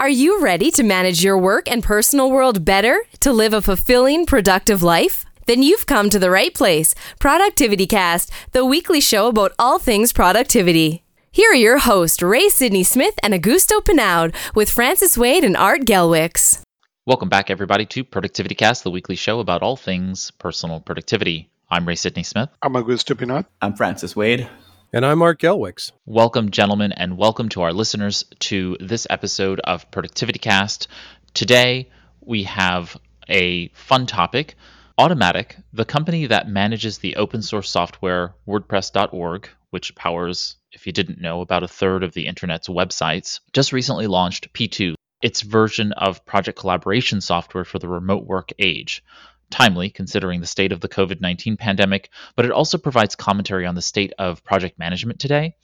Are you ready to manage your work and personal world better to live a fulfilling, productive life? Then you've come to the right place. Productivity Cast, the weekly show about all things productivity. Here are your hosts, Ray Sidney Smith and Augusto Pinaud, with Francis Wade and Art Gelwicks. Welcome back, everybody, to Productivity Cast, the weekly show about all things personal productivity. I'm Ray Sidney Smith. I'm Augusto Pinaud. I'm Francis Wade. And I'm Art Gelwicks. Welcome, gentlemen, and welcome to our listeners to this episode of Productivity Cast. Today, we have a fun topic. Automattic, the company that manages the open source software WordPress.org, which powers, if you didn't know, about a third of the internet's websites, just recently launched P2, its version of project collaboration software for the remote work age timely considering the state of the COVID 19 pandemic, but it also provides commentary on the state of project management today.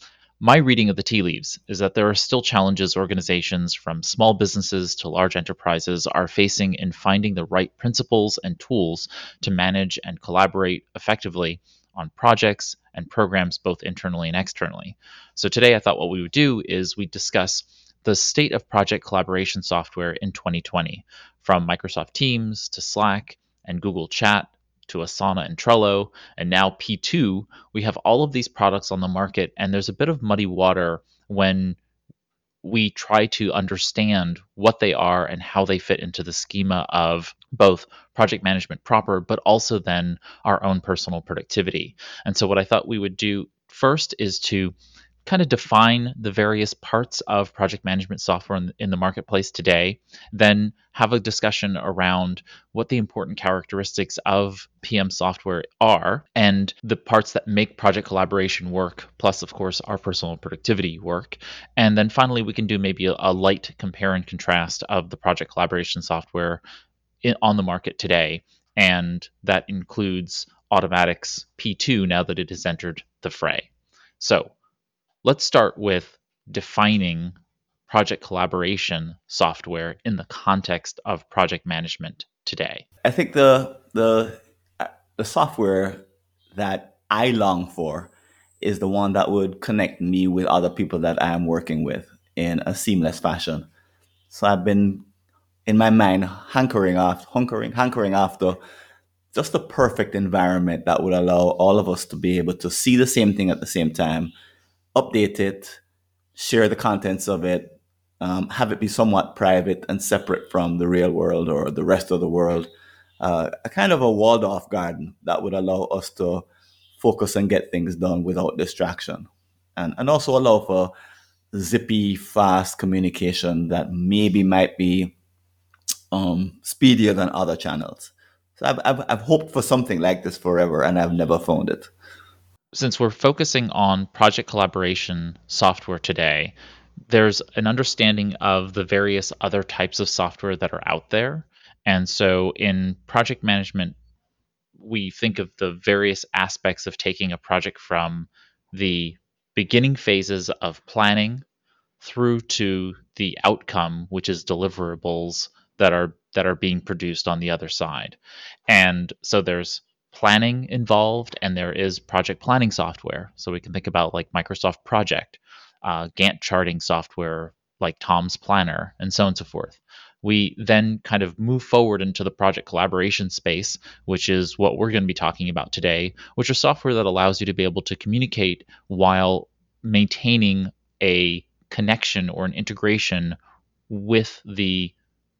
My reading of the tea leaves is that there are still challenges organizations from small businesses to large enterprises are facing in finding the right principles and tools to manage and collaborate effectively on projects and programs both internally and externally. So today I thought what we would do is we discuss the state of project collaboration software in 2020 from Microsoft Teams to Slack and Google Chat to Asana and Trello, and now P2, we have all of these products on the market, and there's a bit of muddy water when we try to understand what they are and how they fit into the schema of both project management proper, but also then our own personal productivity. And so, what I thought we would do first is to kind of define the various parts of project management software in, in, the marketplace today, then have a discussion around what the important characteristics of PM software are and the parts that make project collaboration work, plus, of course, our personal productivity work. And then finally, we can do maybe a, a light compare and contrast of the project collaboration software in, on the market today. And that includes Automattic's P2 now that it has entered the fray. So, Let's start with defining project collaboration software in the context of project management today. I think the the the software that I long for is the one that would connect me with other people that I am working with in a seamless fashion. So I've been in my mind hankering off hunkering hankering after just the perfect environment that would allow all of us to be able to see the same thing at the same time update it, share the contents of it, um, have it be somewhat private and separate from the real world or the rest of the world. Uh, a kind of a walled off garden that would allow us to focus and get things done without distraction. And, and also allow for zippy, fast communication that maybe might be um, speedier than other channels. So I've, I've, I've hoped for something like this forever and I've never found it since we're focusing on project collaboration software today, there's an understanding of the various other types of software that are out there. And so in project management, we think of the various aspects of taking a project from the beginning phases of planning through to the outcome, which is deliverables that are that are being produced on the other side. And so there's planning involved and there is project planning software. So we can think about like Microsoft Project, uh, Gantt charting software like Tom's Planner, and so on and so forth. We then kind of move forward into the project collaboration space, which is what we're going to be talking about today, which is software that allows you to be able to communicate while maintaining a connection or an integration with the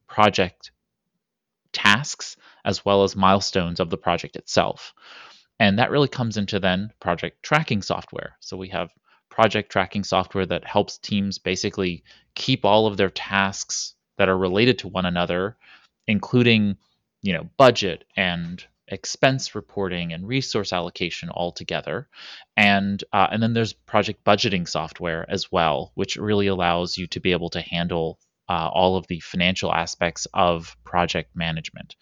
project tasks as well as milestones of the project itself. And that really comes into then project tracking software. So we have project tracking software that helps teams basically keep all of their tasks that are related to one another, including, you know, budget and expense reporting and resource allocation all together. And uh, and then there's project budgeting software as well, which really allows you to be able to handle uh, all of the financial aspects of project management.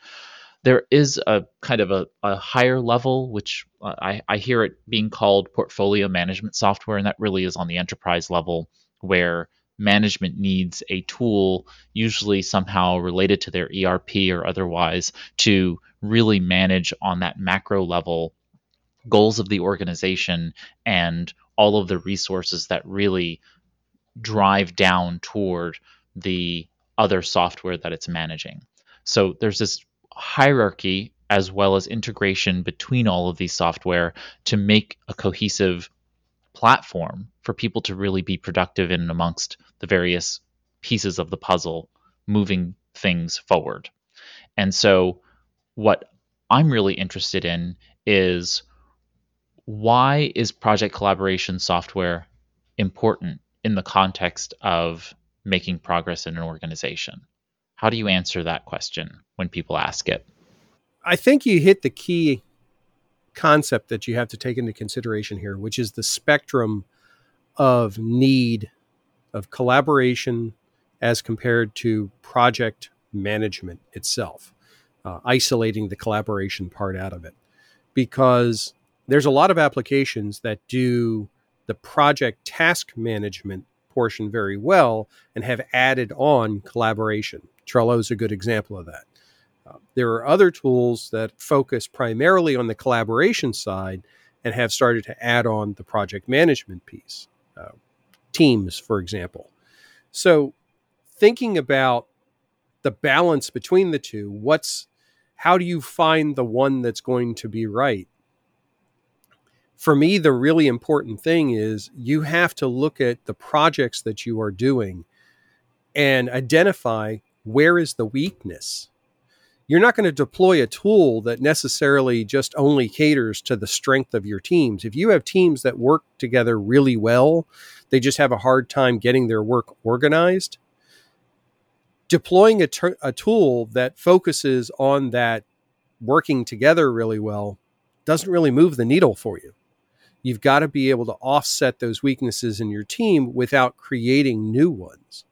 There is a kind of a, a higher level, which I, I hear it being called portfolio management software, and that really is on the enterprise level where management needs a tool, usually somehow related to their ERP or otherwise, to really manage on that macro level goals of the organization and all of the resources that really drive down toward the other software that it's managing. So there's this hierarchy as well as integration between all of these software to make a cohesive platform for people to really be productive in amongst the various pieces of the puzzle moving things forward. And so what I'm really interested in is why is project collaboration software important in the context of making progress in an organization? How do you answer that question when people ask it? I think you hit the key concept that you have to take into consideration here, which is the spectrum of need of collaboration as compared to project management itself, uh, isolating the collaboration part out of it. Because there's a lot of applications that do the project task management portion very well and have added on collaboration. Trello is a good example of that. Uh, there are other tools that focus primarily on the collaboration side and have started to add on the project management piece. Uh, teams, for example. So, thinking about the balance between the two, what's how do you find the one that's going to be right? For me, the really important thing is you have to look at the projects that you are doing and identify where is the weakness you're not going to deploy a tool that necessarily just only caters to the strength of your teams. If you have teams that work together really well, they just have a hard time getting their work organized. Deploying a, ter- a tool that focuses on that working together really well doesn't really move the needle for you. You've got to be able to offset those weaknesses in your team without creating new ones.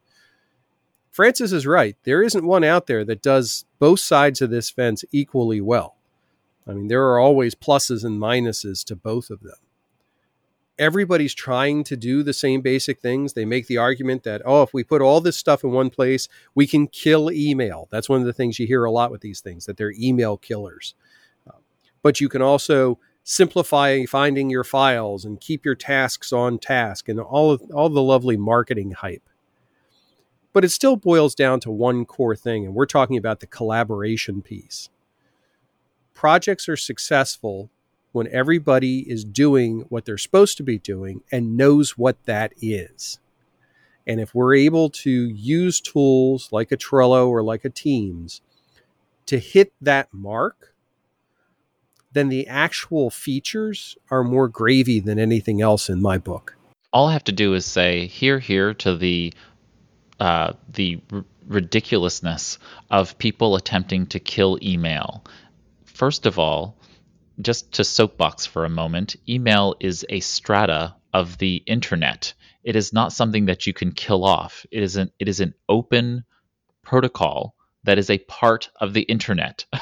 Francis is right. There isn't one out there that does both sides of this fence equally well. I mean, there are always pluses and minuses to both of them. Everybody's trying to do the same basic things. They make the argument that, oh, if we put all this stuff in one place, we can kill email. That's one of the things you hear a lot with these things, that they're email killers. But you can also simplify finding your files and keep your tasks on task and all of all the lovely marketing hype. But it still boils down to one core thing, and we're talking about the collaboration piece. Projects are successful when everybody is doing what they're supposed to be doing and knows what that is. And if we're able to use tools like a Trello or like a Teams to hit that mark, then the actual features are more gravy than anything else in my book. All I have to do is say here, here to the uh, the r- ridiculousness of people attempting to kill email. First of all, just to soapbox for a moment, email is a strata of the internet. It is not something that you can kill off. It is an it is an open protocol that is a part of the internet.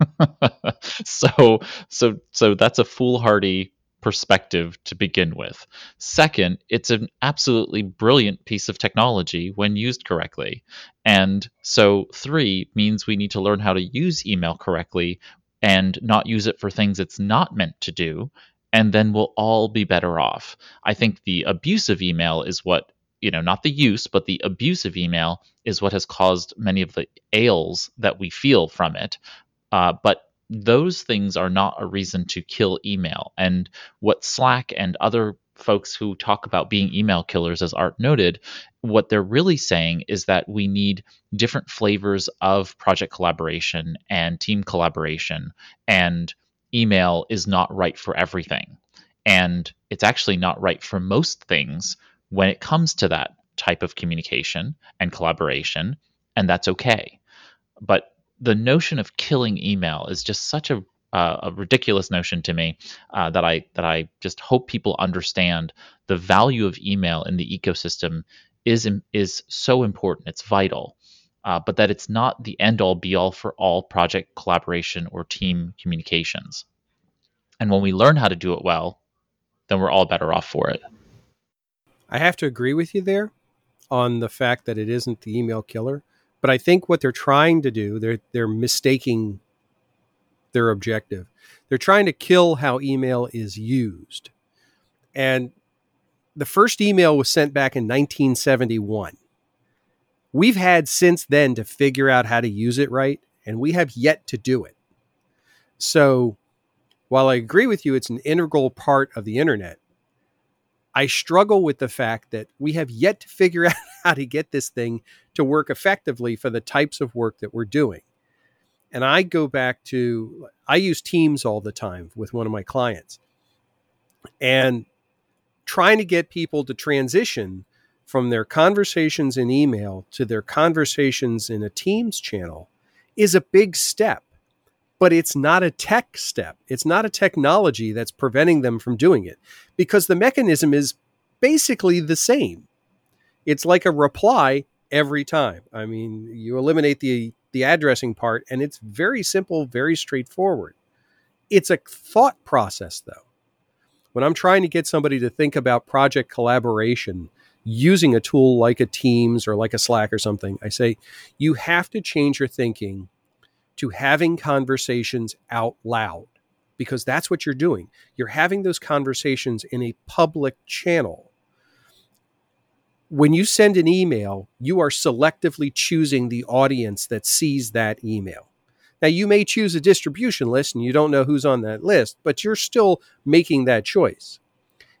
so so so that's a foolhardy perspective to begin with. Second, it's an absolutely brilliant piece of technology when used correctly. And so, three means we need to learn how to use email correctly and not use it for things it's not meant to do. And then we'll all be better off. I think the abuse of email is what you know, not the use, but the abuse of email is what has caused many of the ails that we feel from it. Uh, but those things are not a reason to kill email. And what Slack and other folks who talk about being email killers, as Art noted, what they're really saying is that we need different flavors of project collaboration and team collaboration. And email is not right for everything. And it's actually not right for most things when it comes to that type of communication and collaboration. And that's okay. But the notion of killing email is just such a uh, a ridiculous notion to me uh, that I that I just hope people understand the value of email in the ecosystem is is so important. It's vital, uh, but that it's not the end all be all for all project collaboration or team communications. And when we learn how to do it well, then we're all better off for it. I have to agree with you there on the fact that it isn't the email killer. But I think what they're trying to do, they're they're mistaking their objective. They're trying to kill how email is used. And the first email was sent back in 1971. We've had since then to figure out how to use it right, and we have yet to do it. So, while I agree with you, it's an integral part of the internet. I struggle with the fact that we have yet to figure out how to get this thing to work effectively for the types of work that we're doing. And I go back to, I use Teams all the time with one of my clients. And trying to get people to transition from their conversations in email to their conversations in a Teams channel is a big step, but it's not a tech step. It's not a technology that's preventing them from doing it because the mechanism is basically the same. It's like a reply every time. I mean, you eliminate the the addressing part and it's very simple, very straightforward. It's a thought process though. When I'm trying to get somebody to think about project collaboration using a tool like a Teams or like a Slack or something, I say you have to change your thinking to having conversations out loud because that's what you're doing. You're having those conversations in a public channel. When you send an email, you are selectively choosing the audience that sees that email. Now, you may choose a distribution list and you don't know who's on that list, but you're still making that choice.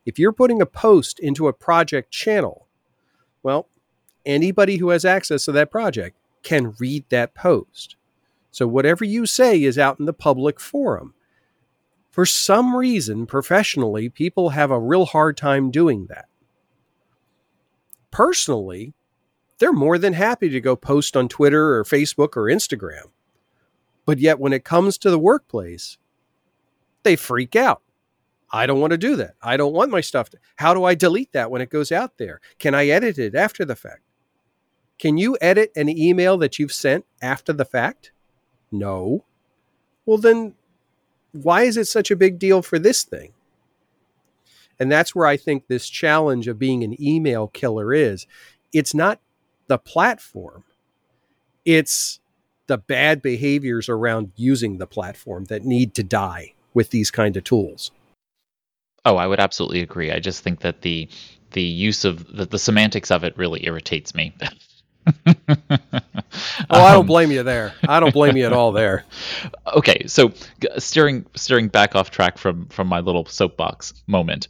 If you're putting a post into a project channel, well, anybody who has access to that project can read that post. So whatever you say is out in the public forum. For some reason, professionally, people have a real hard time doing that. Personally, they're more than happy to go post on Twitter or Facebook or Instagram. But yet, when it comes to the workplace, they freak out. I don't want to do that. I don't want my stuff. To, how do I delete that when it goes out there? Can I edit it after the fact? Can you edit an email that you've sent after the fact? No. Well, then why is it such a big deal for this thing? And that's where I think this challenge of being an email killer is. It's not the platform, it's the bad behaviors around using the platform that need to die with these kind of tools. Oh, I would absolutely agree. I just think that the the use of the, the semantics of it really irritates me. oh, I don't blame you there. I don't blame you at all there. Okay, so steering steering back off track from from my little soapbox moment.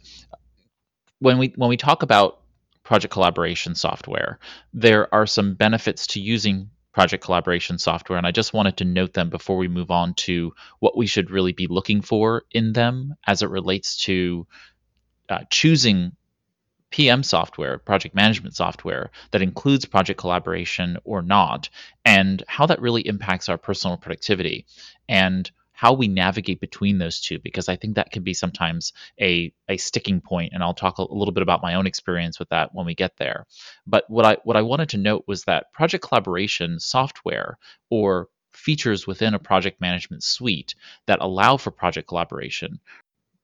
When we when we talk about project collaboration software, there are some benefits to using project collaboration software, and I just wanted to note them before we move on to what we should really be looking for in them as it relates to uh, choosing PM software, project management software that includes project collaboration or not, and how that really impacts our personal productivity. And how we navigate between those two because I think that can be sometimes a a sticking point and I'll talk a, little bit about my own experience with that when we get there. But what I what I wanted to note was that project collaboration software or features within a project management suite that allow for project collaboration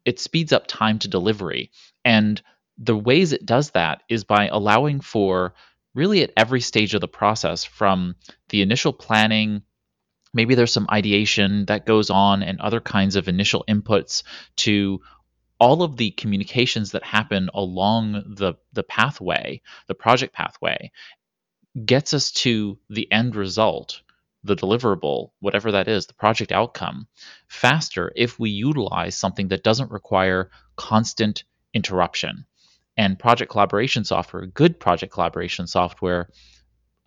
it speeds up time to delivery and the ways it does that is by allowing for really at every stage of the process from the initial planning maybe there's some ideation that goes on and other kinds of initial inputs to all of the communications that happen along the the pathway, the project pathway, gets us to the end result, the deliverable, whatever that is, the project outcome, faster if we utilize something that doesn't require constant interruption. And project collaboration software, good project collaboration software,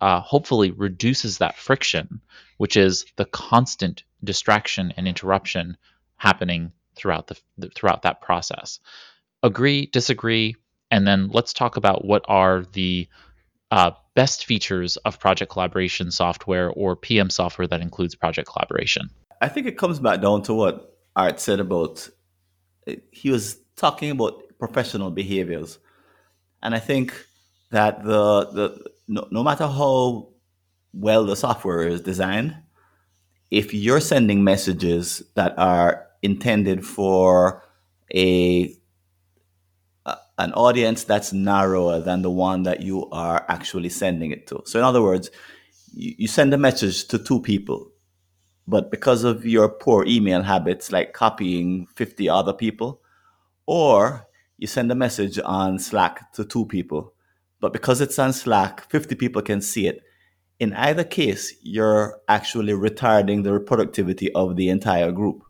uh, hopefully reduces that friction, which is the constant distraction and interruption happening throughout the throughout that process. Agree, disagree, and then let's talk about what are the uh, best features of project collaboration software or PM software that includes project collaboration. I think it comes back down to what Art said about he was talking about professional behaviors, and I think that the the no, no matter how well the software is designed, if you're sending messages that are intended for a an audience that's narrower than the one that you are actually sending it to. So in other words, you, you send a message to two people, but because of your poor email habits, like copying 50 other people, or you send a message on Slack to two people, but because it's on Slack, 50 people can see it. in either case, you're actually retarding the productivity of the entire group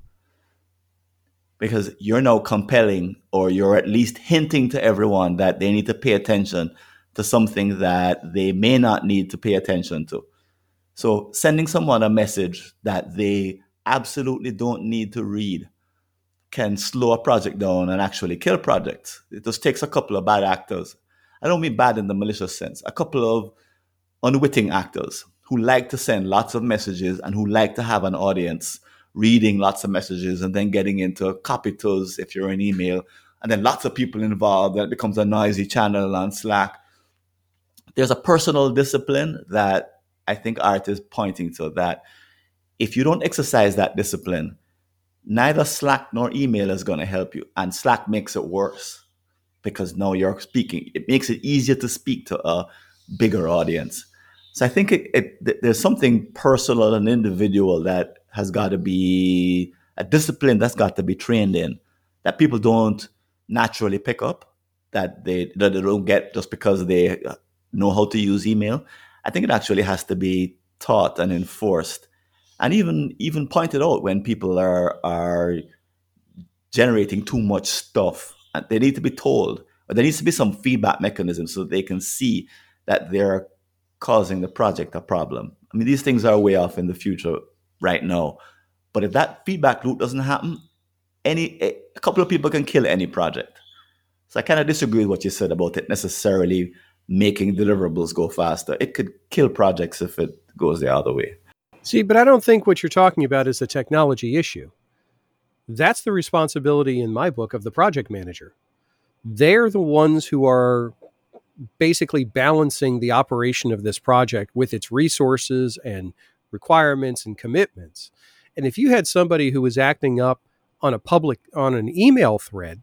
because you're now compelling or you're at least hinting to everyone that they need to pay attention to something that they may not need to pay attention to. So, sending someone a message that they absolutely don't need to read can slow a project down and actually kill projects. It just takes a couple of bad actors. I don't mean bad in the malicious sense, a couple of unwitting actors who like to send lots of messages and who like to have an audience reading lots of messages and then getting into copy if you're an email, and then lots of people involved, it becomes a noisy channel on Slack. There's a personal discipline that I think Art is pointing to that if you don't exercise that discipline, neither Slack nor email is going to help you. And Slack makes it worse because now you're speaking. It makes it easier to speak to a bigger audience. So I think it, it, there's something personal and individual that has got to be a discipline that's got to be trained in that people don't naturally pick up that they that they don't get just because they know how to use email. I think it actually has to be taught and enforced, and even even pointed out when people are are generating too much stuff. And they need to be told, or there needs to be some feedback mechanism so they can see that they're causing the project a problem. I mean, these things are way off in the future right now, but if that feedback loop doesn't happen, any a couple of people can kill any project. So I kind of disagree with what you said about it necessarily making deliverables go faster. It could kill projects if it goes the other way. See, but I don't think what you're talking about is a technology issue. That's the responsibility in my book of the project manager. They're the ones who are basically balancing the operation of this project with its resources and requirements and commitments. And if you had somebody who was acting up on a public on an email thread,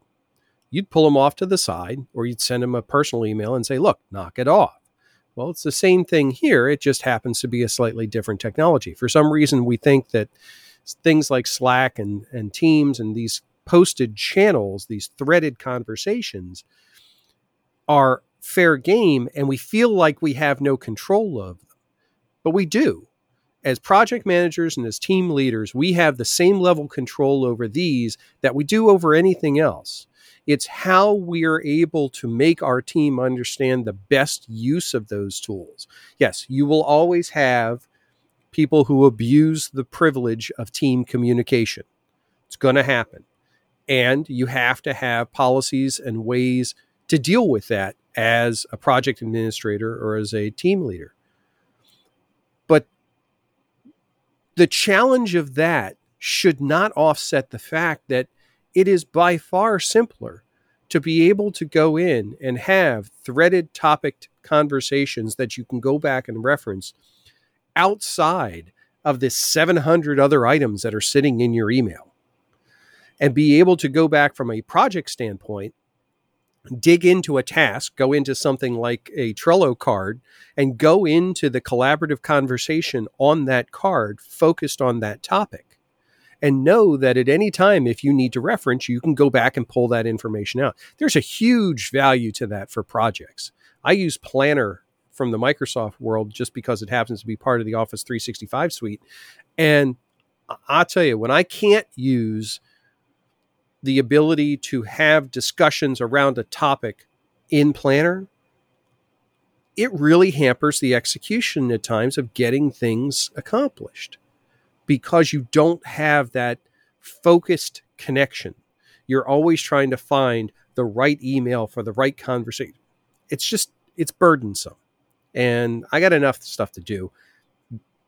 you'd pull them off to the side or you'd send them a personal email and say, "Look, knock it off." Well, it's the same thing here. It just happens to be a slightly different technology. For some reason, we think that things like Slack and, and Teams and these posted channels, these threaded conversations, are fair game and we feel like we have no control of them. But we do. As project managers and as team leaders, we have the same level control over these that we do over anything else. It's how we are able to make our team understand the best use of those tools. Yes, you will always have people who abuse the privilege of team communication. It's going to happen. And you have to have policies and ways to deal with that as a project administrator or as a team leader. But the challenge of that should not offset the fact that it is by far simpler to be able to go in and have threaded topic conversations that you can go back and reference outside of the 700 other items that are sitting in your email and be able to go back from a project standpoint dig into a task, go into something like a Trello card, and go into the collaborative conversation on that card focused on that topic. And know that at any time, if you need to reference, you can go back and pull that information out. There's a huge value to that for projects. I use Planner from the Microsoft world just because it happens to be part of the Office 365 suite. And I'll tell you, when I can't use the ability to have discussions around a topic in Planner, it really hampers the execution at times of getting things accomplished because you don't have that focused connection. You're always trying to find the right email for the right conversation. It's just, it's burdensome. And I got enough stuff to do.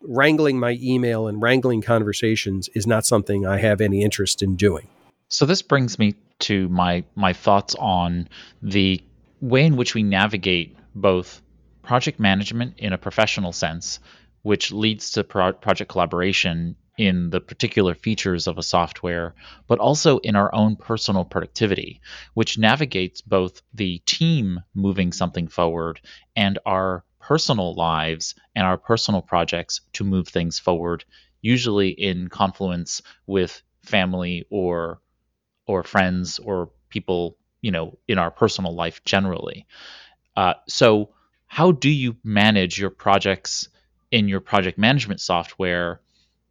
Wrangling my email and wrangling conversations is not something I have any interest in doing. So this brings me to my my thoughts on the way in which we navigate both project management in a professional sense, which leads to pro- project collaboration in the particular features of a software, but also in our own personal productivity, which navigates both the team moving something forward and our personal lives and our personal projects to move things forward, usually in confluence with family or or friends or people you know in our personal life generally. Uh, so how do you manage your projects in your project management software,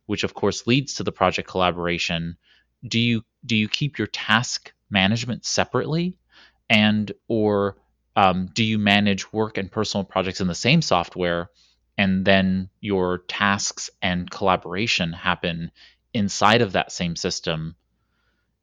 which of course leads to the project collaboration, do you do you keep your task management separately, and or um, do you manage work and personal projects in the same software, and then your tasks and collaboration happen inside of that same system?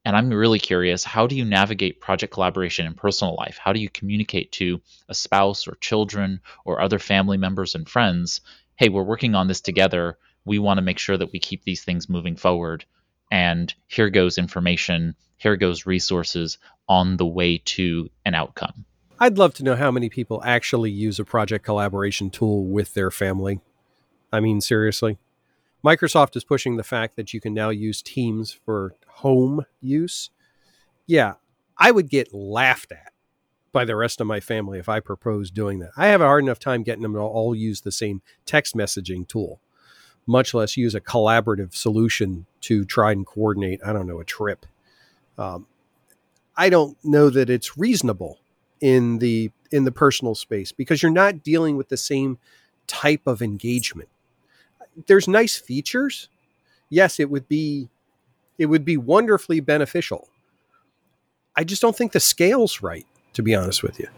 And I'm really curious how do you navigate project collaboration in personal life? How do you communicate to a spouse or children or other family members and friends? Hey, we're working on this together. We want to make sure that we keep these things moving forward. And here goes information, here goes resources on the way to an outcome. I'd love to know how many people actually use a project collaboration tool with their family. I mean, seriously. Microsoft is pushing the fact that you can now use Teams for home use. Yeah, I would get laughed at by the rest of my family if I propose doing that. I have a hard enough time getting them to all use the same text messaging tool, much less use a collaborative solution to try and coordinate, I don't know, a trip. Um, I don't know that it's reasonable in the in the personal space because you're not dealing with the same type of engagement there's nice features. Yes, it would be it would be wonderfully beneficial. I just don't think the scale's right, to be honest with you.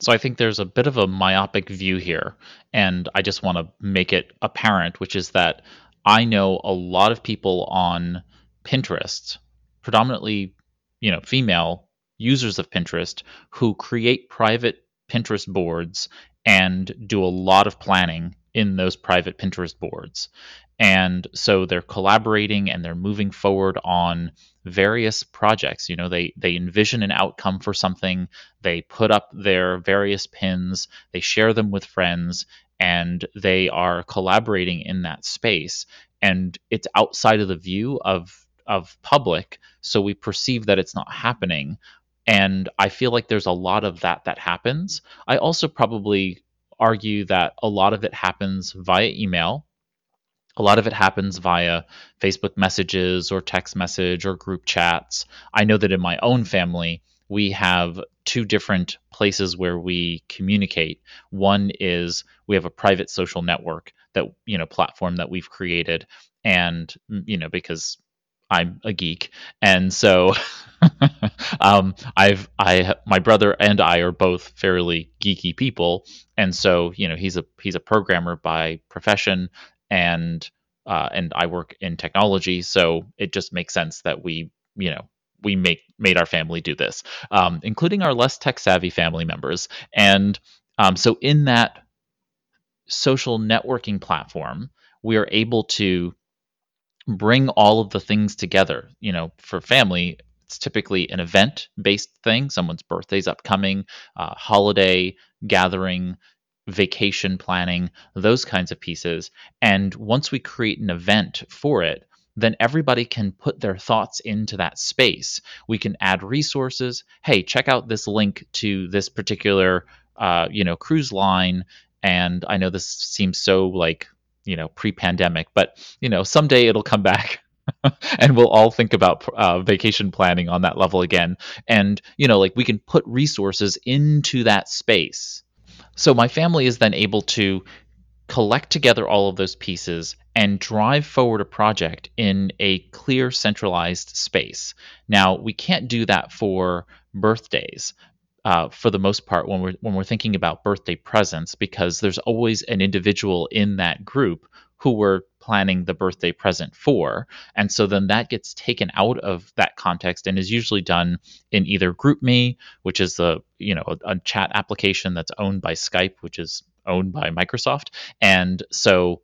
So I think there's a bit of a myopic view here, and I just want to make it apparent, which is that I know a lot of people on Pinterest, predominantly, you know, female users of Pinterest who create private Pinterest boards and do a lot of planning in those private Pinterest boards. And so they're collaborating and they're moving forward on various projects. You know, they they envision an outcome for something, they put up their various pins, they share them with friends, and they are collaborating in that space. And it's outside of the view of of public, so we perceive that it's not happening. And I feel like there's a lot of that that happens. I also probably argue that a lot of it happens via email. A lot of it happens via Facebook messages or text message or group chats. I know that in my own family, we have two different places where we communicate. One is we have a private social network that, you know, platform that we've created. And, you know, because I'm a geek, and so um, I've I my brother and I are both fairly geeky people, and so you know he's a he's a programmer by profession, and uh, and I work in technology, so it just makes sense that we you know we make made our family do this, um, including our less tech savvy family members, and um, so in that social networking platform, we are able to bring all of the things together. You know, for family, it's typically an event based thing. Someone's birthday's upcoming, uh, holiday gathering, vacation planning, those kinds of pieces. And once we create an event for it, then everybody can put their thoughts into that space. We can add resources. Hey, check out this link to this particular, uh, you know, cruise line. And I know this seems so like you know pre-pandemic but you know someday it'll come back and we'll all think about uh, vacation planning on that level again. And you know like we can put resources into that space. So my family is then able to collect together all of those pieces and drive forward a project in a clear centralized space. Now we can't do that for birthdays uh, for the most part when we're when we're thinking about birthday presents because there's always an individual in that group who we're planning the birthday present for. And so then that gets taken out of that context and is usually done in either GroupMe which is the you know a, a chat application that's owned by skype which is owned by microsoft. And so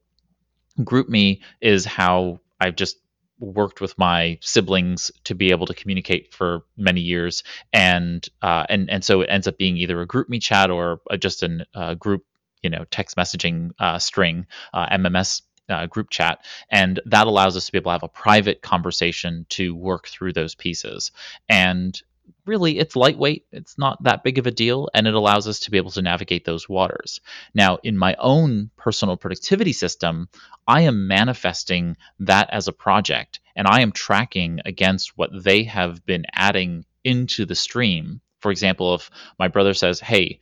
GroupMe is how i've just worked with my siblings to be able to communicate for many years, and uh, and and so it ends up being either a GroupMe chat or a, just a uh, group, you know, text messaging uh, string, uh, MMS. Uh, group chat, and that allows us to be able to have a private conversation to work through those pieces. And really it's lightweight. It's not that big of a deal and it allows us to be able to navigate those waters. Now in my own personal productivity system i am manifesting that as a project and i am tracking against what they have been adding into the stream. For example if my brother says hey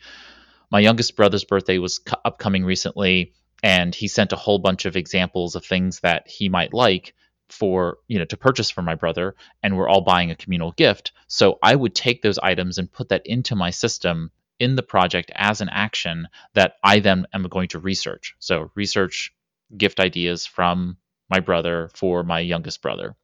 my youngest brother's birthday was upcoming recently and he sent a whole bunch of examples of things that he might like for you know to purchase for my brother and we're all buying a communal gift. So i would take those items and put that into my system in the project as an action that i then am going to research. So research gift ideas from my brother for my youngest brother.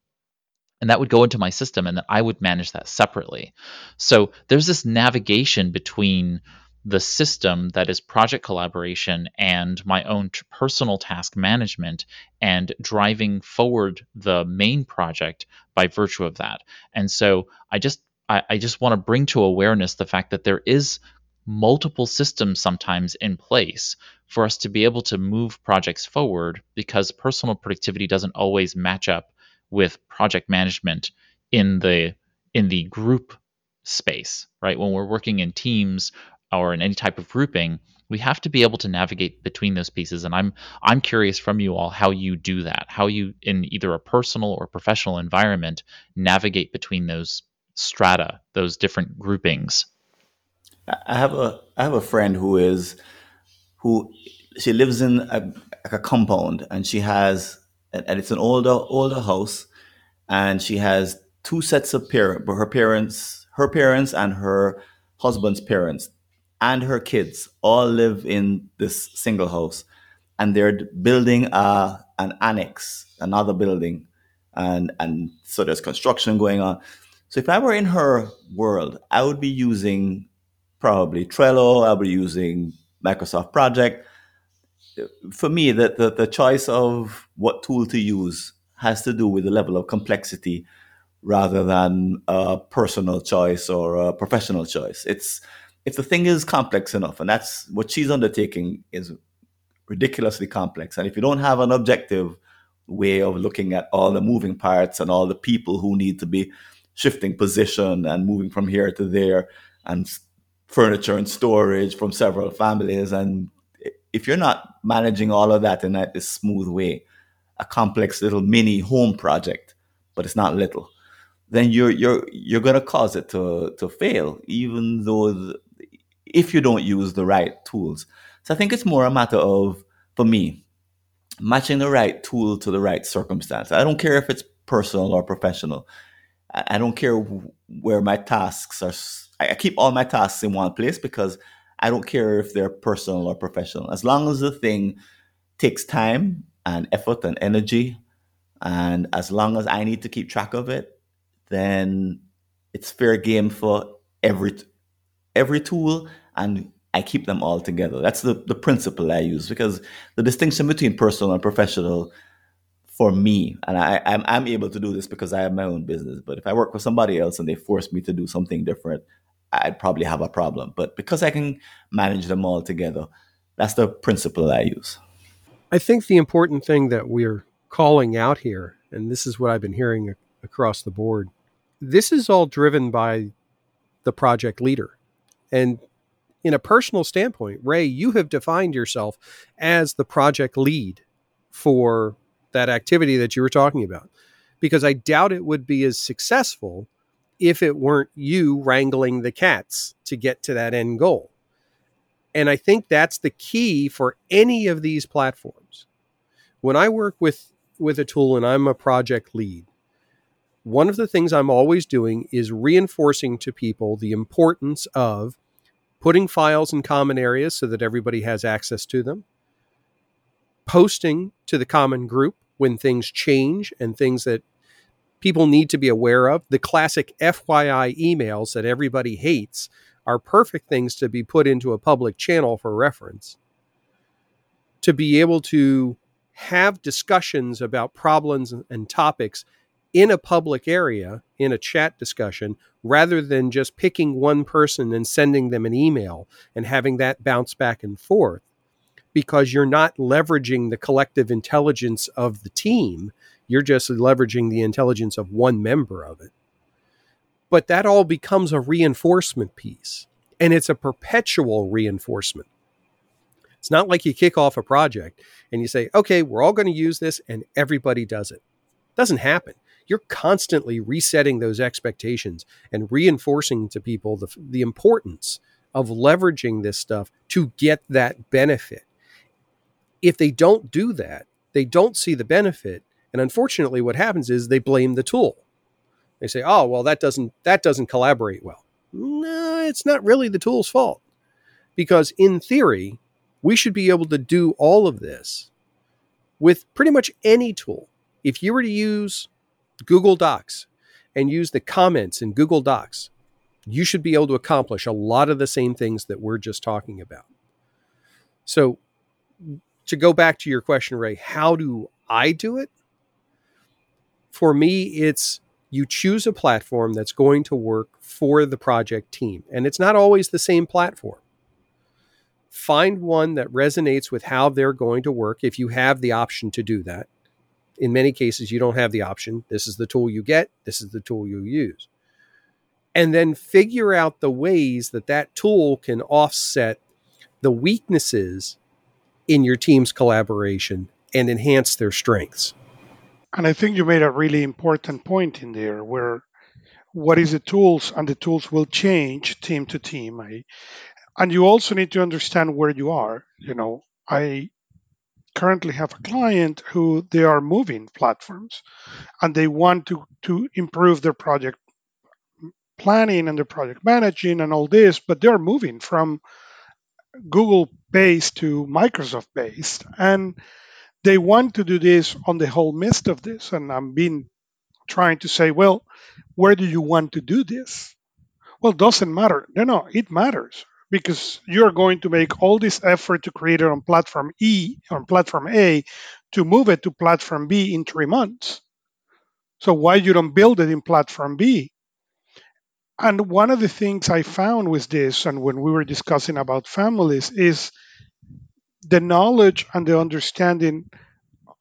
And that would go into my system and then i would manage that separately. So there's this navigation between the system that is project collaboration and my own t- personal task management and driving forward the main project by virtue of that. And so I just I, I just want to bring to awareness the fact that there is multiple systems sometimes in place for us to be able to move projects forward because personal productivity doesn't always match up with project management in the in the group space right when we're working in teams or in any type of grouping, we have to be able to navigate between those pieces. And I'm I'm curious from you all how you do that, how you in either a personal or professional environment navigate between those strata, those different groupings. I have a I have a friend who is who she lives in a, a compound and she has and it's an older older house and she has two sets of parents her parents her parents and her husband's parents and her kids all live in this single house and they're building a, an annex another building and and so there's construction going on. So if i were in her world i would be using probably trello i would be using microsoft project. For me the, the, the choice of what tool to use has to do with the level of complexity rather than a personal choice or a professional choice. It's if the thing is complex enough, and that's what she's undertaking is ridiculously complex, and if you don't have an objective way of looking at all the moving parts and all the people who need to be shifting position and moving from here to there and furniture and storage from several families and if you're not managing all of that in a smooth way a complex little mini home project but it's not little then you're you're you're going to cause it to to fail even though the, if you don't use the right tools. So I think it's more a matter of, for me, matching the right tool to the right circumstance. I don't care if it's personal or professional. I don't care where my tasks are. I keep all my tasks in one place because I don't care if they're personal or professional. As long as the thing takes time and effort and energy, and as long as I need to keep track of it, then it's fair game for every every tool and I keep them all together. That's the, the principle I use because the distinction between personal and professional for me, and I, I'm, I'm able to do this because I have my own business, but if I work with somebody else and they force me to do something different, I'd probably have a problem. But because I can manage them all together, that's the principle I use. I think the important thing that we're calling out here, and this is what I've been hearing across the board, this is all driven by the project leader. And in a personal standpoint, Ray, you have defined yourself as the project lead for that activity that you were talking about. Because I doubt it would be as successful if it weren't you wrangling the cats to get to that end goal. And I think that's the key for any of these platforms. When I work with with a tool and I'm a project lead, one of the things I'm always doing is reinforcing to people the importance of putting files in common areas so that everybody has access to them, posting to the common group when things change and things that people need to be aware of. The classic FYI emails that everybody hates are perfect things to be put into a public channel for reference. To be able to have discussions about problems and topics in a public area, in a chat discussion, rather than just picking one person and sending them an email and having that bounce back and forth, because you're not leveraging the collective intelligence of the team. You're just leveraging the intelligence of one member of it. But that all becomes a reinforcement piece, and it's a perpetual reinforcement. It's not like you kick off a project and you say, okay, we're all going to use this, and everybody does it. doesn't happen you're constantly resetting those expectations and reinforcing to people the, the importance of leveraging this stuff to get that benefit. If they don't do that, they don't see the benefit. And unfortunately, what happens is they blame the tool. They say, "Oh, well, that doesn't that doesn't collaborate well." No, it's not really the tool's fault. Because in theory, we should be able to do all of this with pretty much any tool. If you were to use Google Docs and use the comments in Google Docs, you should be able to accomplish a lot of the same things that we're just talking about. So, to go back to your question, Ray, how do I do it? For me, it's you choose a platform that's going to work for the project team. And it's not always the same platform. Find one that resonates with how they're going to work if you have the option to do that. In many cases, you don't have the option. This is the tool you get, this is the tool you use. And then figure out the ways that that tool can offset the weaknesses in your team's collaboration and enhance their strengths. And I think you made a really important point in there where what is the tools and the tools will change team to team. I, and you also need to understand where you are. You know, I currently have a client who they are moving platforms and they want to to improve their project planning and their project managing and all this, but they're moving from Google based to Microsoft based. And they want to do this on the whole midst of this. And I'm being trying to say, well, where do you want to do this? Well, doesn't matter. No, no, it matters because you're going to make all this effort to create it on platform E, on platform A, to move it to platform B in three months. So why you don't build it in platform B? And one of the things I found with this, and when we were discussing about families, is the knowledge and the understanding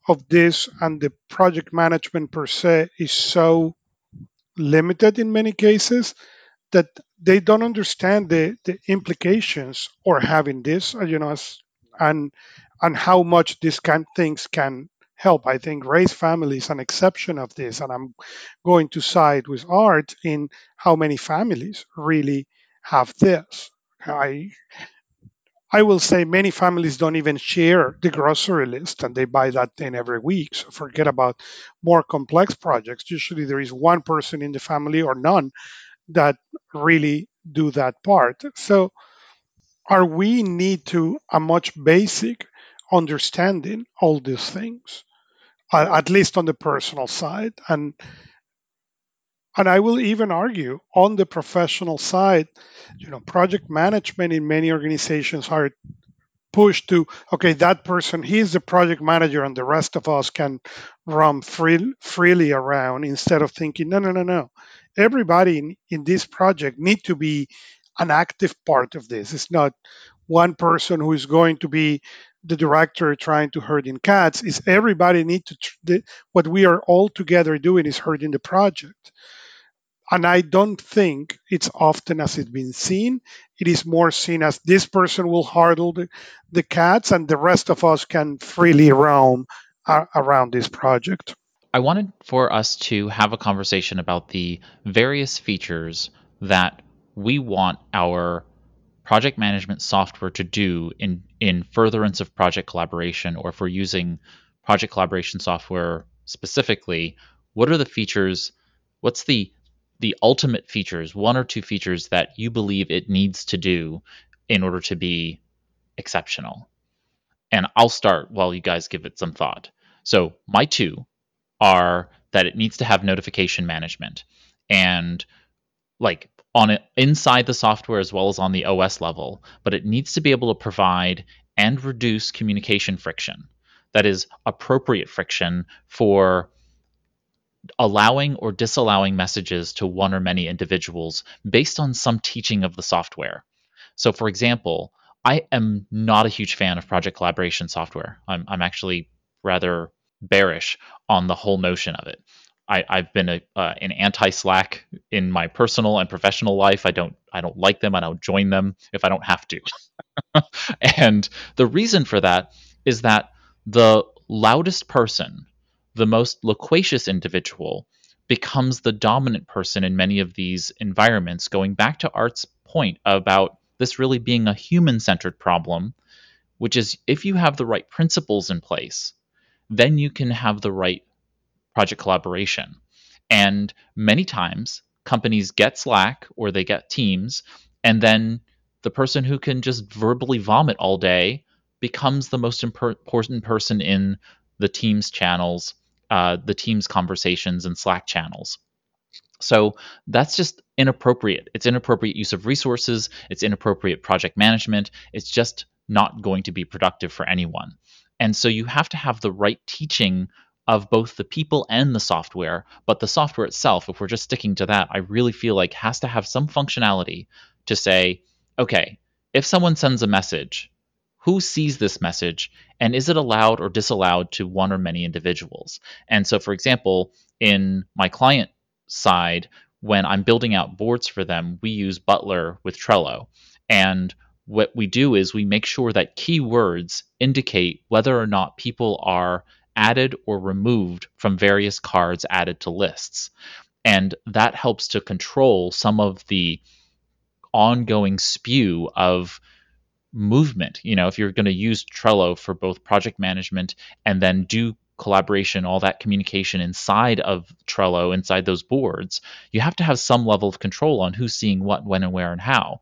of this and the project management per se is so limited in many cases that they don't understand the, the implications or having this, uh, you know, and and how much these kind of things can help. I think Ray's family is an exception of this, and I'm going to side with Art in how many families really have this. I I will say many families don't even share the grocery list and they buy that thing every week. So forget about more complex projects. Usually there is one person in the family or none that really do that part. So are we need to a much basic understanding all these things, at least on the personal side. And and I will even argue on the professional side, you know, project management in many organizations are pushed to okay, that person he's the project manager, and the rest of us can roam free, freely around instead of thinking no, no, no, no. Everybody in, in this project need to be an active part of this. It's not one person who is going to be the director trying to herd in cats. Is everybody need to the, what we are all together doing is herding the project and I don't think it's often as it's been seen. It is more seen as this person will hurdle the, the cats and the rest of us can freely roam around this project. I wanted for us to have a conversation about the various features that we want our project management software to do in, in furtherance of project collaboration, or if we're using project collaboration software specifically, what are the features? What's the the ultimate features, one or two features that you believe it needs to do in order to be exceptional. And I'll start while you guys give it some thought. So, my two are that it needs to have notification management and like on inside the software as well as on the OS level, but it needs to be able to provide and reduce communication friction. That is appropriate friction for allowing or disallowing messages to one or many individuals based on some teaching of the software. So, for example, I am not a huge fan of project collaboration software. I'm, I'm actually rather bearish on the whole notion of it. I, have been a, uh, an anti Slack in my personal and professional life. I don't I don't like them. I don't join them if I don't have to. and the reason for that is that the loudest person the most loquacious individual becomes the dominant person in many of these environments, going back to Art's point about this really being a human centered problem. which is if you have the right principles in place, then you can have the right project collaboration. And many times companies get Slack or they get Teams, and then the person who can just verbally vomit all day becomes the most important person in the Teams channels, uh, the Teams conversations, and Slack channels. So that's just inappropriate. It's inappropriate use of resources, it's inappropriate project management. It's just not going to be productive for anyone. And so you have to have the right teaching of both the people and the software. But the software itself, if we're just sticking to that, I really feel like has to have some functionality to say, okay, if someone sends a message, who sees this message and is it allowed or disallowed to one or many individuals? And so, for example, in my client side, when I'm building out boards for them, we use Butler with Trello. And what we do is we make sure that keywords indicate whether or not people are added or removed from various cards added to lists. And that helps to control some of the ongoing spew of movement. You know, if you're going to use Trello for both project management and then do collaboration, all that communication inside of Trello, inside those boards, you have to have some level of control on who's seeing what, when, and where, and how.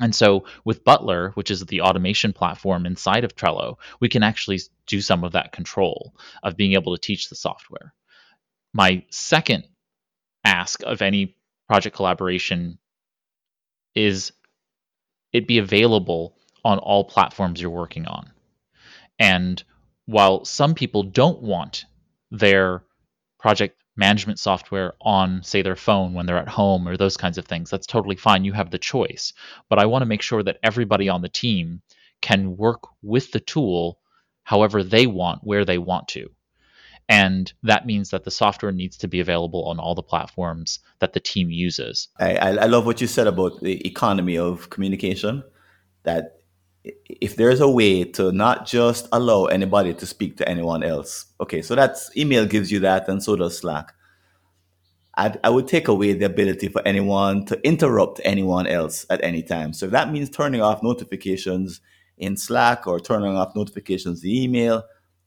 And so with Butler, which is the automation platform inside of Trello, we can actually do some of that control of being able to teach the software. My second ask of any project collaboration is it be available on all platforms you're working on. And while some people don't want their project management software on, say, their phone when they're at home or those kinds of things. That's totally fine. You have the choice. But I want to make sure that everybody on the team can work with the tool however they want, where they want to. And that means that the software needs to be available on all the platforms that the team uses. I, I love what you said about the economy of communication. That if there's a way to not just allow anybody to speak to anyone else, okay, so that's email gives you that, and so does Slack. I'd, I would take away the ability for anyone to interrupt anyone else at any time. So if that means turning off notifications in Slack or turning off notifications in email,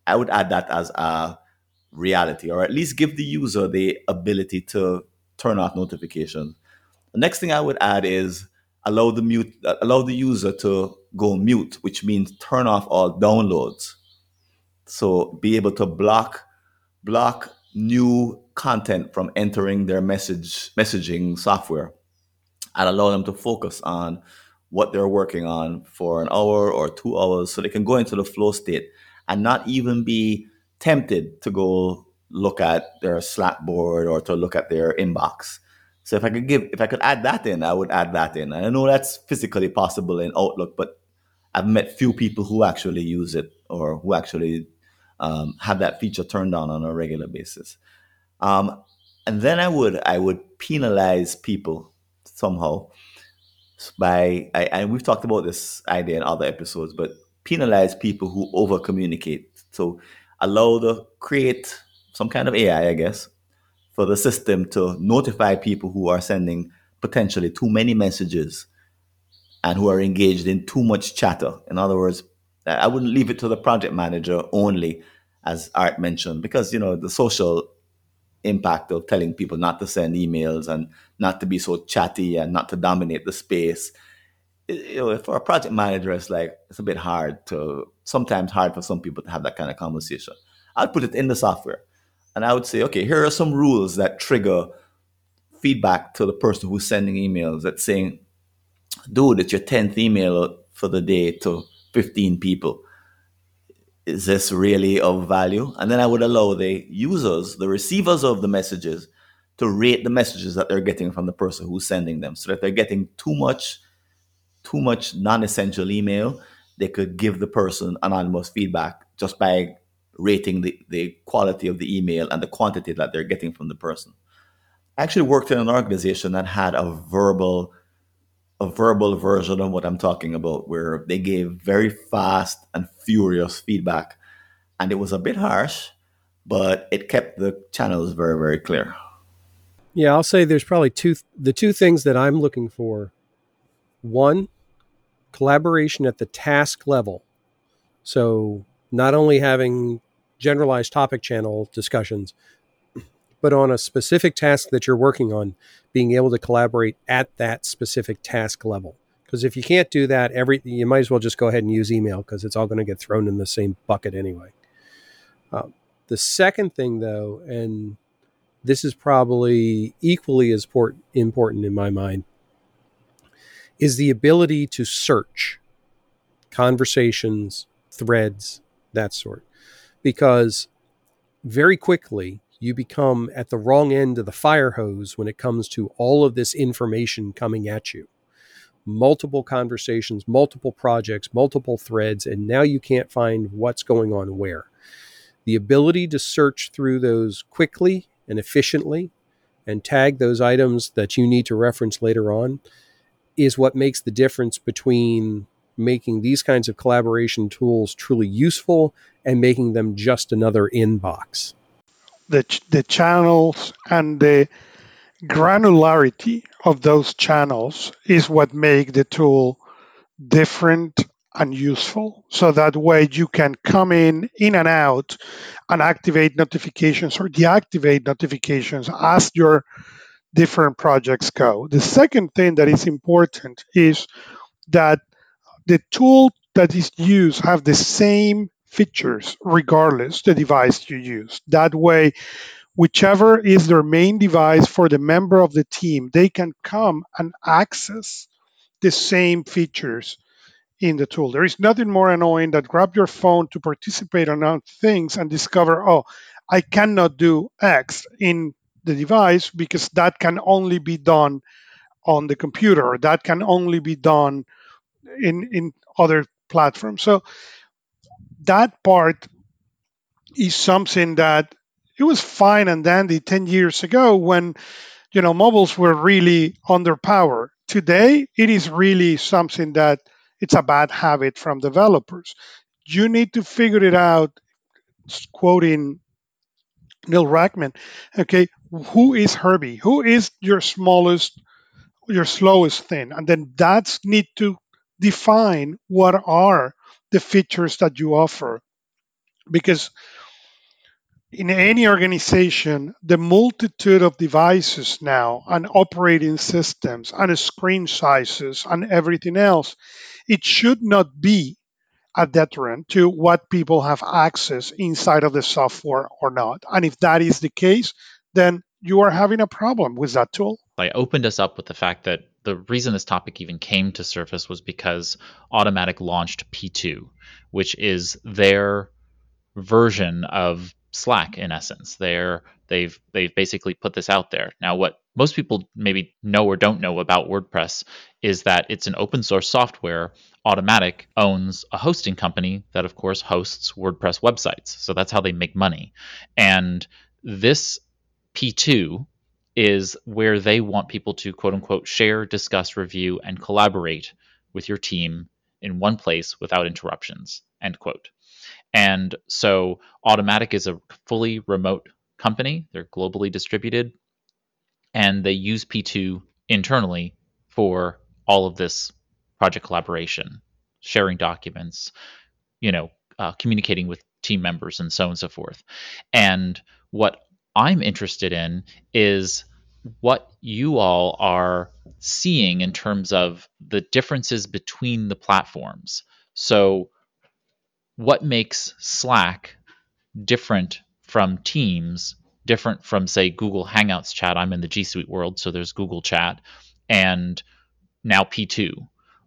I would add that as a reality, or at least give the user the ability to turn off notifications. The next thing I would add is allow the mute allow the user to go mute, which means turn off all downloads. So be able to block block new content from entering their message messaging software and allow them to focus on what they're working on for an hour or two hours so they can go into the flow state and not even be tempted to go look at their Slack board or to look at their inbox so if I could give, if I could add that in, I would add that in. I know that's physically possible in Outlook, but I've met few people who actually use it or who actually um, have that feature turned on on a regular basis. Um, and then I would I would penalize people somehow by I, and we've talked about this idea in other episodes, but penalize people who over communicate. So allow the create some kind of AI, I guess, for the system to notify people who are sending potentially too many messages and who are engaged in too much chatter. In other words, I wouldn't leave it to the project manager only, as Art mentioned, because you know the social impact of telling people not to send emails and not to be so chatty and not to dominate the space. You know, for a project manager, it's like it's a bit hard to sometimes hard for some people to have that kind of conversation. I'd put it in the software and I would say, okay, here are some rules that trigger feedback to the person who's sending emails that's saying, dude, it's your 10th email for the day to 15 people. Is this really of value? And then I would allow the users, the receivers of the messages, to rate the messages that they're getting from the person who's sending them. So that they're getting too much, too much non-essential email, they could give the person anonymous feedback just by rating the, the quality of the email and the quantity that they're getting from the person. I actually worked in an organization that had a verbal a verbal version of what I'm talking about where they gave very fast and furious feedback and it was a bit harsh but it kept the channels very very clear. Yeah, I'll say there's probably two the two things that I'm looking for. One, collaboration at the task level So, not only having generalized topic channel discussions, but on a specific task that you're working on, being able to collaborate at that specific task level. Because if you can't do that, every you might as well just go ahead and use email because it's all going to get thrown in the same bucket anyway. Uh, the second thing, though, and this is probably equally as port- important in my mind, is the ability to search conversations, threads, that sort. Because very quickly, you become at the wrong end of the fire hose when it comes to all of this information coming at you. Multiple conversations, multiple projects, multiple threads, and now you can't find what's going on where. The ability to search through those quickly and efficiently and tag those items that you need to reference later on is what makes the difference between making these kinds of collaboration tools truly useful and making them just another inbox the the channels and the granularity of those channels is what make the tool different and useful. So that way you can come in in and out and activate notifications or deactivate notifications as your different projects go. The second thing that is important is that the tool that is used have the same features regardless the device you use. That way, whichever is their main device for the member of the team, they can come and access the same features in the tool. There is nothing more annoying than grab your phone to participate on things and discover, oh, I cannot do X in the device because that can only be done on the computer. That can only be done in in other platforms. So that part is something that it was fine and dandy 10 years ago when you know mobiles were really under power. Today it is really something that it's a bad habit from developers. You need to figure it out quoting Neil Rackham okay who is herbie? Who is your smallest your slowest thing? And then that's need to define what are the features that you offer. Because in any organization, the multitude of devices now and operating systems and screen sizes and everything else, it should not be a deterrent to what people have access inside of the software or not. And if that is the case, then you are having a problem with that tool. I opened us up with the fact that the reason this topic even came to surface was because Automattic launched P2, which is their version of Slack in essence. They're they've they've basically put this out there. Now what most people maybe know or don't know about WordPress is that it's an open source software. Automattic owns a hosting company that of course hosts WordPress websites. So that's how they make money. And this P2 is where they want people to quote unquote share, discuss, review, and collaborate with your team in one place without interruptions. End quote. And so Automattic is a fully remote company. They're globally distributed and they use P2 internally for all of this project collaboration, sharing documents, you know, uh, communicating with team members and so on and so forth. And what I'm interested in is what you all are seeing in terms of the differences between the platforms. So, what makes Slack different from Teams, different from, say, Google Hangouts chat? I'm in the G Suite world, so there's Google Chat, and now P2.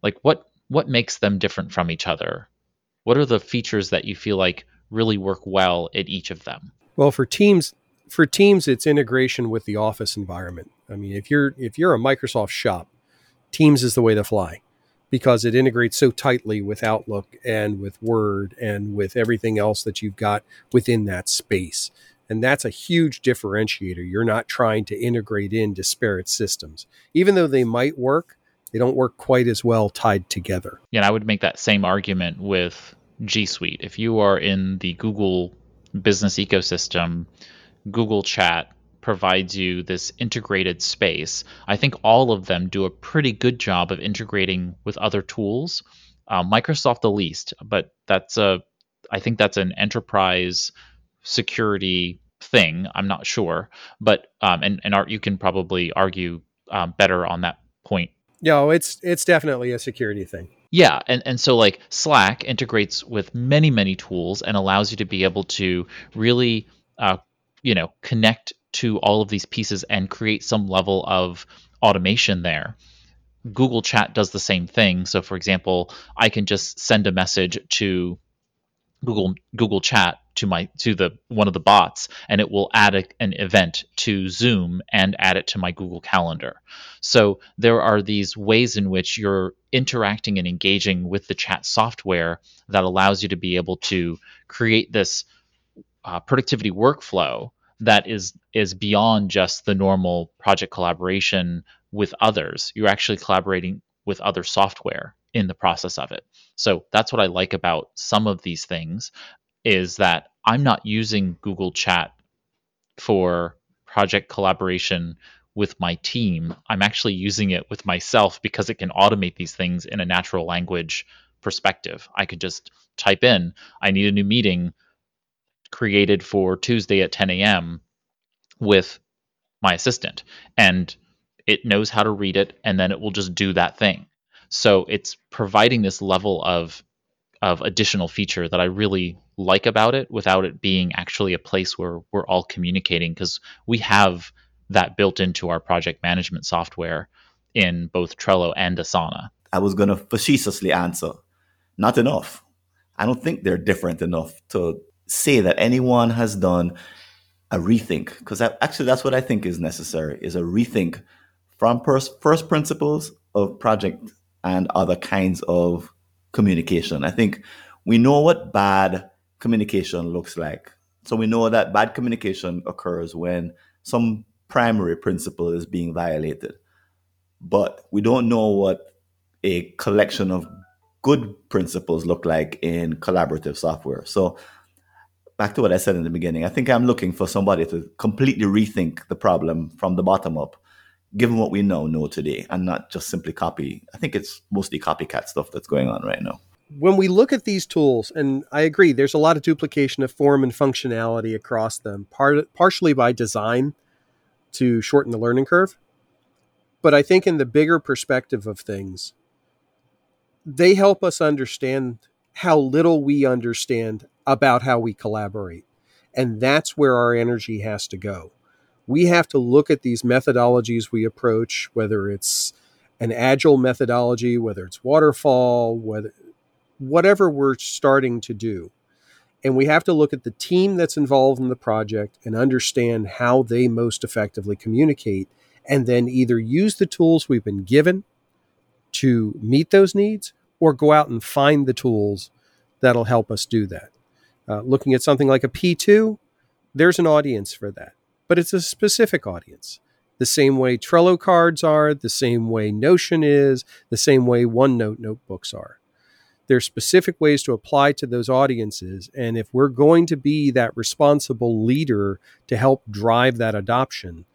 Like, what what makes them different from each other? What are the features that you feel like really work well at each of them? Well, for Teams, for teams it's integration with the office environment. I mean if you're if you're a microsoft shop teams is the way to fly because it integrates so tightly with outlook and with word and with everything else that you've got within that space. And that's a huge differentiator. You're not trying to integrate in disparate systems. Even though they might work they don't work quite as well tied together. Yeah and i would make that same argument with g suite. If you are in the google business ecosystem Google Chat provides you this integrated space. I think all of them do a pretty good job of integrating with other tools. Uh, Microsoft the least, but that's a I think that's an enterprise security thing. I'm not sure, but um, and and Art, you can probably argue um, better on that point. No, it's it's definitely a security thing. Yeah, and, and so like Slack integrates with many many tools and allows you to be able to really uh, you know connect to all of these pieces and create some level of automation there. Google Chat does the same thing. So, for example, I can just send a message to Google Google Chat to my to the one of the bots, and it will add a, an event to Zoom and add it to my Google Calendar. So there are these ways in which you're interacting and engaging with the chat software that allows you to be able to create this uh, productivity workflow that is is beyond just the normal project collaboration with others. You're actually collaborating with other software in the process of it. So that's what I like about some of these things is that I'm not using Google Chat for project collaboration with my team. I'm actually using it with myself because it can automate these things in a natural language perspective. I could just type in, I need a new meeting created for Tuesday at 10 a.m. with my assistant. And it knows how to read it and then it will just do that thing. So it's providing this level of of additional feature that I really like about it without it being actually a place where we're all communicating because we have that built into our project management software in both Trello and Asana. I was going to facetiously answer, not enough. I don't think they're different enough to say that anyone has done a rethink because actually that's what I think is necessary is a rethink from first, first principles of project and other kinds of communication. I think we know what bad communication looks like. So we know that bad communication occurs when some primary principle is being violated. But we don't know what a collection of good principles look like in collaborative software. So back to what I said in the beginning, I think I'm looking for somebody to completely rethink the problem from the bottom up given what we know know today and not just simply copy. I think it's mostly copycat stuff that's going on right now. When we look at these tools and i agree there's a lot of duplication of form and functionality across them part, partially by design to shorten the learning curve. But i think in the bigger perspective of things they help us understand how little we understand about how we collaborate and that's where our energy has to go we have to look at these methodologies we approach, whether it's an agile methodology, whether it's waterfall, whether whatever we're starting to do. And we have to look at the team that's involved in the project and understand how they most effectively communicate, and then either use the tools we've been given to meet those needs or go out and find the tools that'll help us do that. Uh, looking at something like a P2, there's an audience for that but it's a specific audience. The same way Trello cards are, the same way Notion is, the same way OneNote notebooks are. There's specific ways to apply to those audiences. And if we're going to be that responsible leader to help drive that adoption,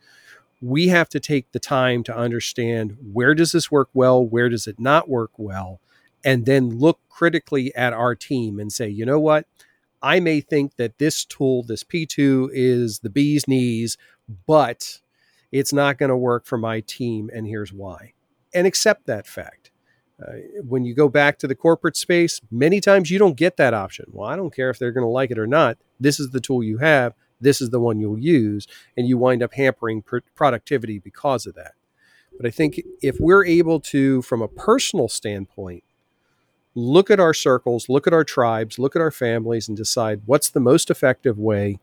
we have to take the time to understand where does this work well, where does it not work well, and then look critically at our team and say, you know what? I may think that this tool, this P2, is the bee's knees, but it's not going to work for my team, and here's why. And accept that fact. Uh, when you go back to the corporate space, many times you don't get that option. Well, I don't care if they're going to like it or not. This is the tool you have. This is the one you'll use. And you wind up hampering pr- productivity because of that. But I think if we're able to, from a personal standpoint, look at our circles, look at our tribes, look at our families, and decide what's the most effective way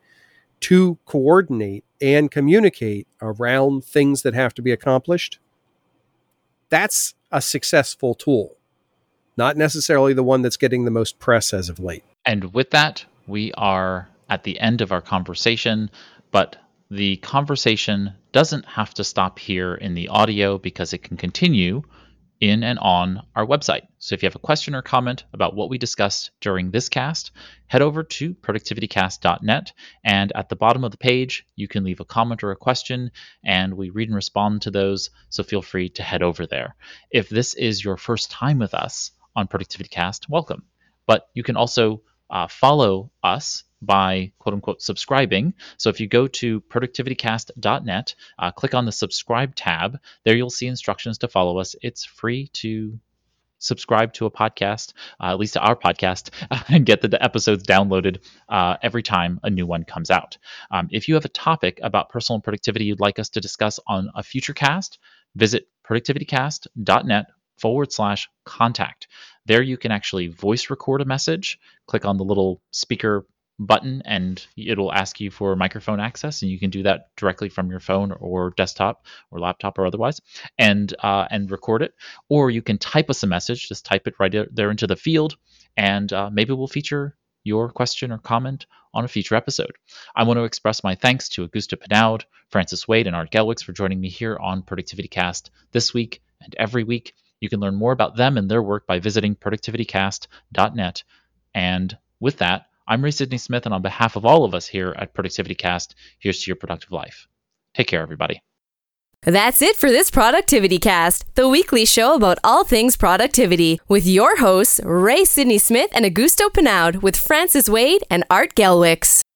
to coordinate and communicate around things that have to be accomplished. That's a successful tool, not necessarily the one that's getting the most press as of late. And with that, we are at the end of our conversation, but the conversation doesn't have to stop here in the audio because it can continue in and on our website. So if you have a question or comment about what we discussed during this cast, head over to productivitycast.net and at the bottom of the page, you can leave a comment or a question and we read and respond to those. So feel free to head over there. If this is your first time with us, on Productivity Cast, welcome. But you can also uh, follow us by quote unquote subscribing. So if you go to productivitycast.net, uh, click on the subscribe tab, there you'll see instructions to follow us. It's free to subscribe to a podcast, uh, at least to our podcast, and get the, the episodes downloaded uh, every time a new one comes out. Um, if you have a topic about personal productivity you'd like us to discuss on a future cast, visit productivitycast.net forward slash contact. There you can actually voice record a message, click on the little speaker button and it'll ask you for microphone access and you can do that directly from your phone or desktop or laptop or otherwise and uh, and record it or you can type us a message just type it right there into the field and uh, maybe we'll feature your question or comment on a future episode. I want to express my thanks to Augusto Pinaud, Francis Wade, and Art Gelwicks for joining me here on Productivity Cast this week and every week. You can learn more about them and their work by visiting productivitycast.net. And with that, I'm Ray Sidney Smith, and on behalf of all of us here at Productivity Cast, here's to your productive life. Take care, everybody. That's it for this Productivity Cast, the weekly show about all things productivity, with your hosts, Ray Sidney Smith and Augusto Pinaud, with Francis Wade and Art Gelwicks.